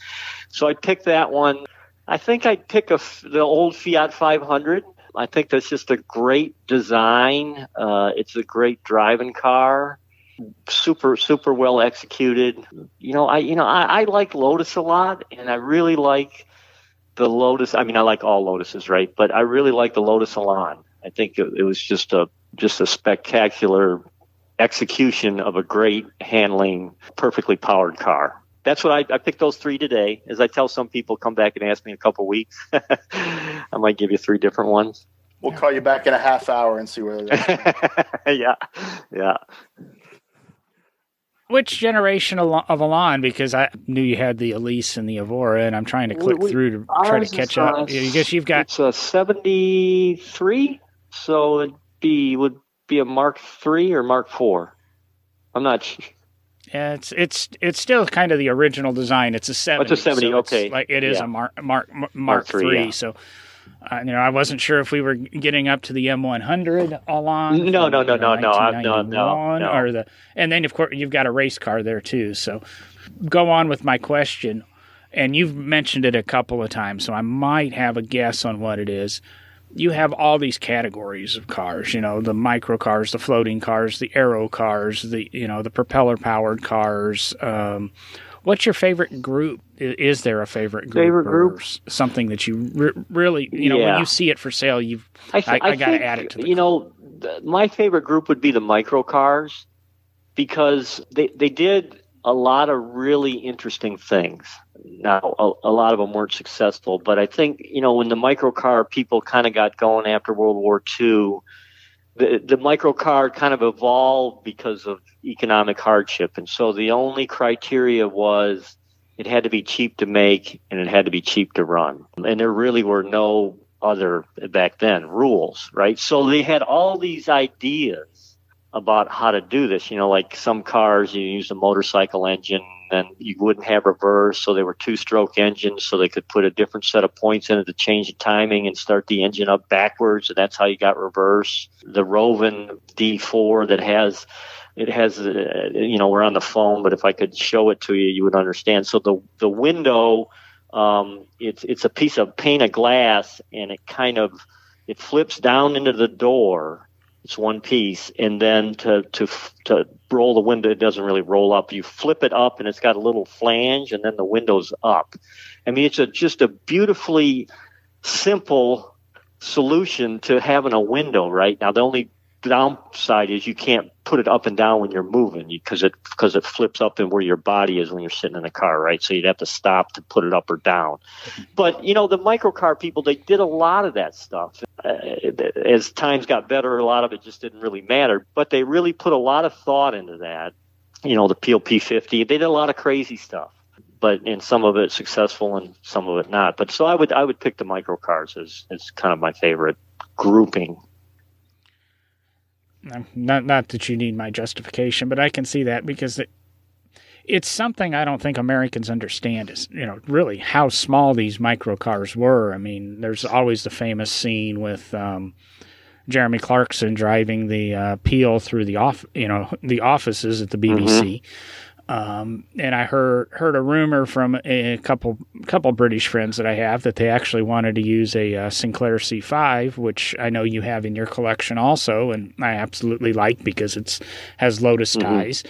So I picked that one. I think I'd pick a, the old Fiat 500. I think that's just a great design. Uh, it's a great driving car super super well executed. You know, I you know I, I like Lotus a lot, and I really like the Lotus. I mean, I like all Lotuses, right? But I really like the Lotus Elan. I think it, it was just a just a spectacular execution of a great handling, perfectly powered car. That's what I, I picked those three today. As I tell some people, come back and ask me in a couple weeks. I might give you three different ones. We'll call you back in a half hour and see where they're yeah, yeah which generation of Elan? Because I knew you had the Elise and the Evora, and I'm trying to click we, through to try to catch up. Uh, I guess you've got it's a 73, so it'd be would be a Mark three or Mark four. I'm not. Sure. Yeah, it's it's it's still kind of the original design. It's a seventy. Oh, it's a seventy. So okay, like it is yeah. a Mark Mark Mark, Mark three. Yeah. So Uh, you know, I wasn't sure if we were getting up to the M100 Elan. No, no, no, no, no, I'm- no, no, no. Or the, and then of course you've got a race car there too. So, go on with my question, and you've mentioned it a couple of times, so I might have a guess on what it is. You have all these categories of cars, you know, the micro cars, the floating cars, the aero cars, the you know, the propeller powered cars. Um, what's your favorite group? Is there a favorite group? Favorite or group? something that you re- really, you know, when you see it for sale, you've I, th- I- I I gotta think, add it to the you know, th- my favorite group would be the micro cars because they, they did a lot of really interesting things. Now, a, a lot of them weren't successful, but I think, you know, when the micro car people kind of got going after World War II, the, the micro car kind of evolved because of economic hardship. And so the only criteria was it had to be cheap to make and it had to be cheap to run. And there really were no other back then rules, right? So they had all these ideas about how to do this. You know, like some cars, you use a motorcycle engine and you wouldn't have reverse. So they were two stroke engines. So they could put a different set of points in it to change the timing and start the engine up backwards. And that's how you got reverse. The Rovin D4 that has it has uh, you know we're on the phone but if i could show it to you you would understand so the the window um, it's it's a piece of pane of glass and it kind of it flips down into the door it's one piece and then to to to roll the window it doesn't really roll up. You flip it up and it's got a little flange and then the window's up. I mean it's a just a beautifully simple solution to having a window right? Now the only downside is you can't put it up and down when you're moving because it because it flips up and where your body is when you're sitting in the car, right? So you'd have to stop to put it up or down. But you know, the microcar people they did a lot of that stuff. Uh, as times got better, a lot of it just didn't really matter. But they really put a lot of thought into that. You know, the Peel P50, they did a lot of crazy stuff. But and some of it successful and some of it not. But so I would I would pick the microcars as as kind of my favorite grouping. Not not that you need my justification, but I can see that because it, it's something I don't think Americans understand is you know really how small these micro cars were. I mean, there's always the famous scene with um, Jeremy Clarkson driving the uh, Peel through the off you know the offices at the BBC. Um, and I heard heard a rumor from a couple couple British friends that I have that they actually wanted to use a uh, Sinclair C5, which I know you have in your collection also, and I absolutely like because it's has Lotus ties.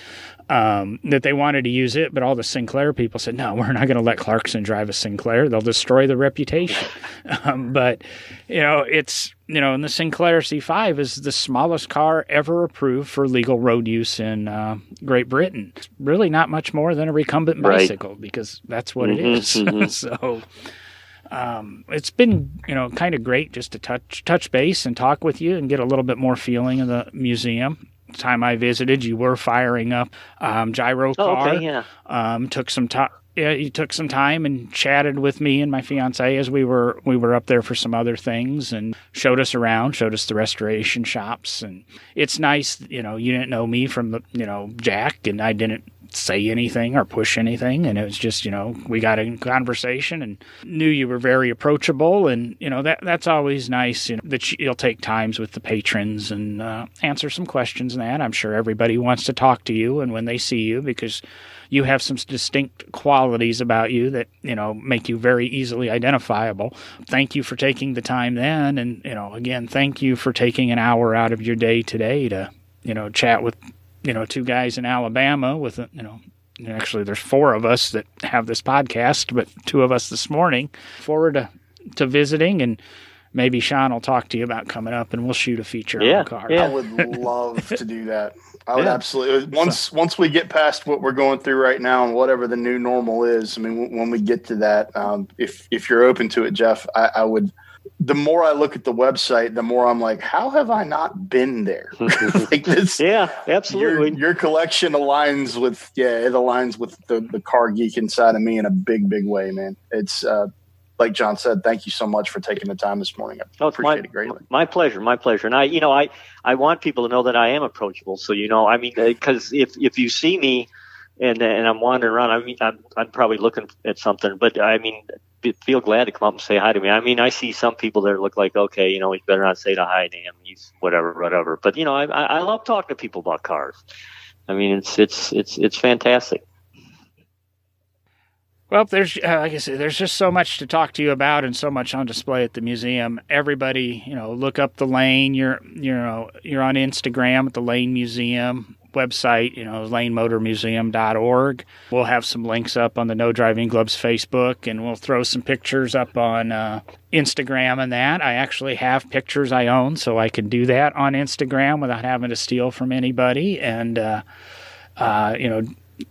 Um, that they wanted to use it, but all the Sinclair people said, "No, we're not going to let Clarkson drive a Sinclair. They'll destroy the reputation." um, but you know, it's you know, and the Sinclair C5 is the smallest car ever approved for legal road use in uh, Great Britain. It's really not much more than a recumbent Right. bicycle because that's what it Mhm, is. mhm. so um, it's been you know kind of great just to touch touch base and talk with you and get a little bit more feeling of the museum. Time I visited, you were firing up um, gyro Oh, car. okay, yeah. Um, took some time. Yeah, you took some time and chatted with me and my fiance as we were we were up there for some other things and showed us around, showed us the restoration shops, and it's nice. You know, you didn't know me from the you know Jack, and I didn't say anything or push anything, and it was just you know we got in conversation and knew you were very approachable, and you know that that's always nice. You know that you'll take times with the patrons and uh, answer some questions and that. I'm sure everybody wants to talk to you, and when they see you because you have some distinct qualities about you that you know make you very easily identifiable. Thank you for taking the time then, and you know again, thank you for taking an hour out of your day today to you know chat with you know two guys in Alabama with a, you know. Actually, there's four of us that have this podcast, but two of us this morning. Forward to, to visiting, and maybe Sean will talk to you about coming up, and we'll shoot a feature Yeah, on the car. yeah. I would love to do that. I would Yeah. absolutely once once we get past what we're going through right now and whatever the new normal is. I mean, w- when we get to that, um, if if you're open to it, Jeff, I, I would. The more I look at the website, the more I'm like, how have I not been there? like this, yeah, absolutely. your collection aligns with yeah, it aligns with the the car geek inside of me in a big big way, man. It's uh, like John said. Thank you so much for taking the time this morning. I Oh, appreciate my, it greatly. My pleasure, my pleasure. And I, you know, I, I want people to know that I am approachable. So, you know, I mean, because if, if you see me and, and I'm wandering around, I mean, I'm, I'm probably looking at something, but I mean, feel glad to come up and say hi to me. I mean, I see some people that look like, okay, you know, he's better not say to hi to him. He's whatever, whatever. But you know, I, I love talking to people about cars. I mean, it's it's it's it's fantastic. Well, there's uh, like I said, there's just so much to talk to you about, and so much on display at the museum. Everybody, you know, look up the Lane. You're, you know, you're on Instagram at the Lane Museum website, you know, lanemotormuseum.org. We'll have some links up on the No Driving Gloves Facebook, and we'll throw some pictures up on uh, Instagram and that. I actually have pictures I own, so I can do that on Instagram without having to steal from anybody. And, uh, uh, you know,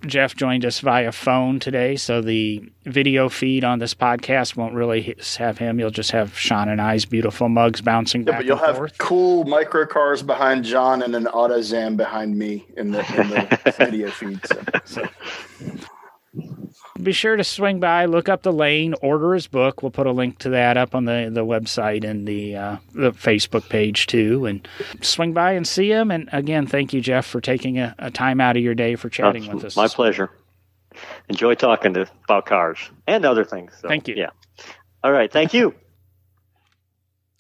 Jeff joined us via phone today, so the video feed on this podcast won't really have him. You'll just have Sean and I's beautiful mugs bouncing yeah, back. but you'll have forth. cool micro cars behind John and an AutoZam behind me in the, in the video feed. So. so be sure to swing by, look up the lane, order his book. We'll put a link to that up on the, the website and the uh, the Facebook page too. And swing by and see him. And again, thank you, Jeff, for taking a, a time out of your day for chatting with us. My pleasure. Enjoy talking to about cars and other things. So, thank you. Yeah. All right. Thank you.